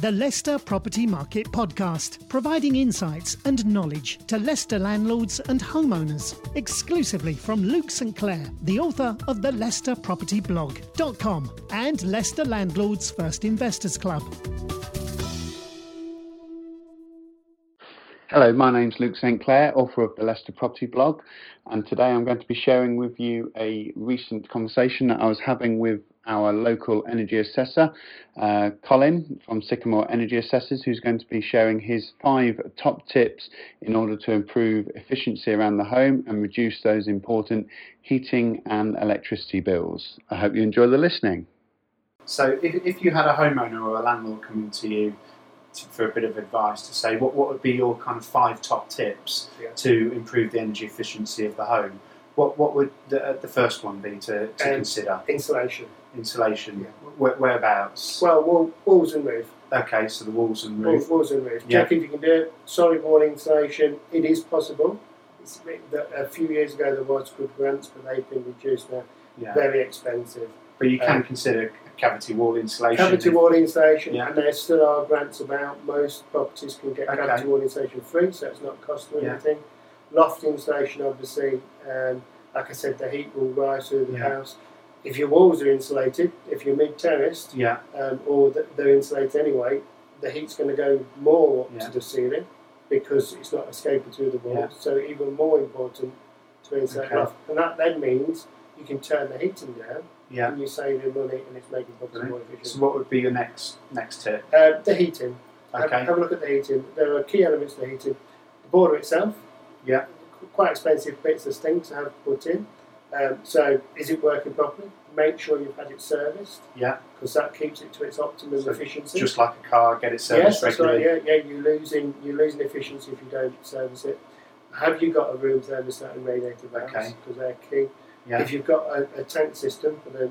the Leicester Property Market Podcast, providing insights and knowledge to Leicester landlords and homeowners, exclusively from Luke St. Clair, the author of the Leicester Property Blog.com and Leicester Landlords First Investors Club. Hello, my name's Luke St. Clair, author of the Leicester Property Blog, and today I'm going to be sharing with you a recent conversation that I was having with our local energy assessor, uh, Colin from Sycamore Energy Assessors, who's going to be sharing his five top tips in order to improve efficiency around the home and reduce those important heating and electricity bills. I hope you enjoy the listening. So, if, if you had a homeowner or a landlord coming to you to, for a bit of advice to say what, what would be your kind of five top tips Yeah. to improve the energy efficiency of the home, what, what would the, uh, the first one be to, to Um, consider? Insulation. Insulation. Yeah. Where, whereabouts? Well, wall, walls and roof. okay, so the walls and Walls, roof. walls and roof. Yeah. Check if you can do it. Solid wall insulation. It is possible. A few years ago there was good grants, but they've been reduced now. Yeah. Very expensive. But you can um, consider cavity wall insulation. Cavity wall insulation, Yeah. and there still are grants about. Most properties can get Okay. cavity wall insulation free, so it's not costing Yeah. anything. Loft insulation, obviously, um, like I said, the heat will rise through the Yeah. house. If your walls are insulated, if you're mid terraced, Yeah. um, or th- they're insulated anyway, the heat's going to go more up Yeah. to the ceiling because it's not escaping through the walls. Yeah. So even more important to insulate Okay. and that then means you can turn the heating down, Yeah. and you're saving money, and it's making property more Brilliant. efficient. So, what would be your next next tip? Uh, the heating. Have, Okay. have a look at the heating. There are key elements to the heating. The boiler itself. Yeah. Quite expensive bits of thing to have put in. Um, so, is it working properly? Make sure you've had it serviced Yeah. because that keeps it to its optimum So efficiency. Just like a car, get it yes, serviced right. regularly. Yeah, yeah. You're losing you're losing efficiency if you don't service it. Have you got a room thermostat and radiator valves? Okay. Because they're key. Yeah. If you've got a, a tank system for the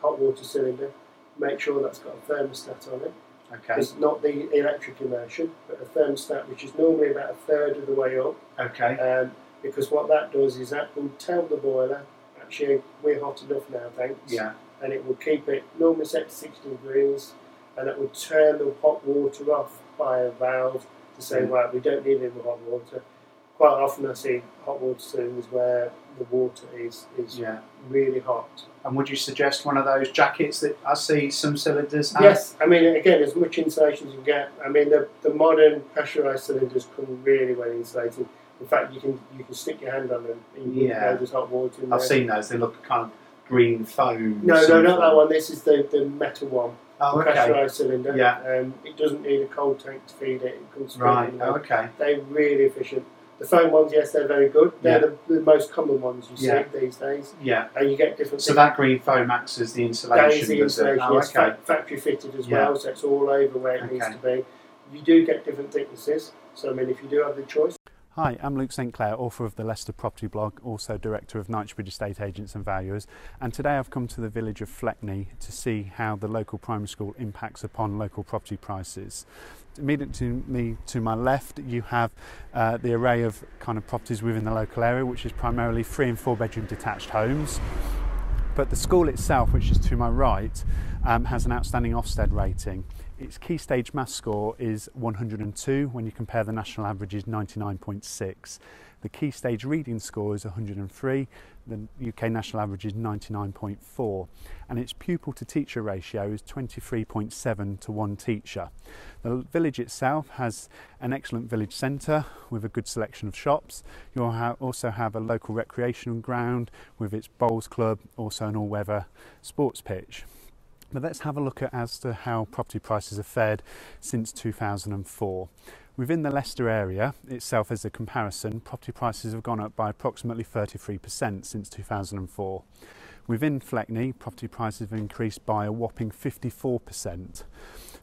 hot water cylinder, make sure that's got a thermostat on it. Okay. It's not the electric immersion, but a thermostat, which is normally about a third of the way up. Okay. Um, because what that does is that will tell the boiler, actually, we're hot enough now, thanks. Yeah. And it will keep it normally set to 60 degrees, and it will turn the hot water off by a valve to say, Mm. right, we don't need any more hot water. Quite often I see hot water cylinders where the water is, is Yeah. really hot. And would you suggest one of those jackets that I see some cylinders have? Yes, I mean, again, as much insulation as you can get. I mean, the, the modern pressurized cylinders come really well insulated. In fact, you can you can stick your hand on them and you Yeah. know there's hot water in I've seen those. They look kind of green foam. No, no, not that one. This is the, the metal one. the okay. pressurized cylinder. Yeah. Um, it doesn't need a cold tank to feed it. It comes Right. Oh, okay. They're really efficient. The foam ones, yes, they're very good. They're Yeah. the, the most common ones you Yeah. see these days. Yeah. And you get different So that green foam acts as the insulation. That is the insulation. Oh, It's okay. fa- factory fitted as Yeah. well, so it's all over where it needs to be. You do get different thicknesses. So I mean, if you do have the choice, Hi, I'm Luke St Clair, author of the Leicester Property Blog, also director of Knightsbridge Estate Agents and Valuers. And today I've come to the village of Fleckney to see how the local primary school impacts upon local property prices. Immediately to me, to my left, you have uh, the array of kind of properties within the local area, which is primarily three and four bedroom detached homes. But the school itself, which is to my right, um, has an outstanding Ofsted rating. Its key stage maths score is 102 when you compare the national average is 99.6. The key stage reading score is 103, the UK national average is 99.4, and its pupil to teacher ratio is 23.7 to one teacher. The village itself has an excellent village centre with a good selection of shops. You'll also have a local recreational ground with its bowls club, also an all weather sports pitch. But let's have a look at as to how property prices have fared since 2004. Within the Leicester area itself, as a comparison, property prices have gone up by approximately 33% since 2004. Within Fleckney, property prices have increased by a whopping 54%.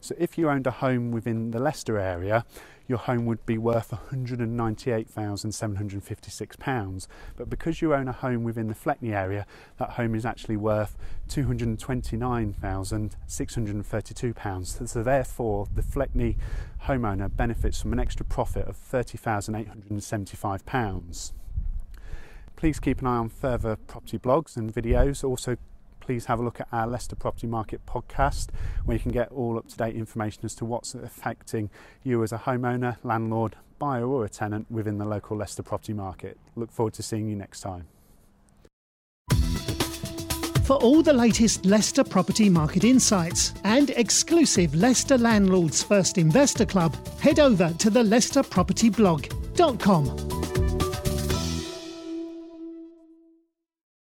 So, if you owned a home within the Leicester area, your home would be worth £198,756. But because you own a home within the Fleckney area, that home is actually worth £229,632. So, therefore, the Fleckney homeowner benefits from an extra profit of £30,875. Please keep an eye on further property blogs and videos. Also, please have a look at our Leicester Property Market podcast, where you can get all up to date information as to what's affecting you as a homeowner, landlord, buyer, or a tenant within the local Leicester property market. Look forward to seeing you next time. For all the latest Leicester property market insights and exclusive Leicester Landlords First Investor Club, head over to the leicesterpropertyblog.com.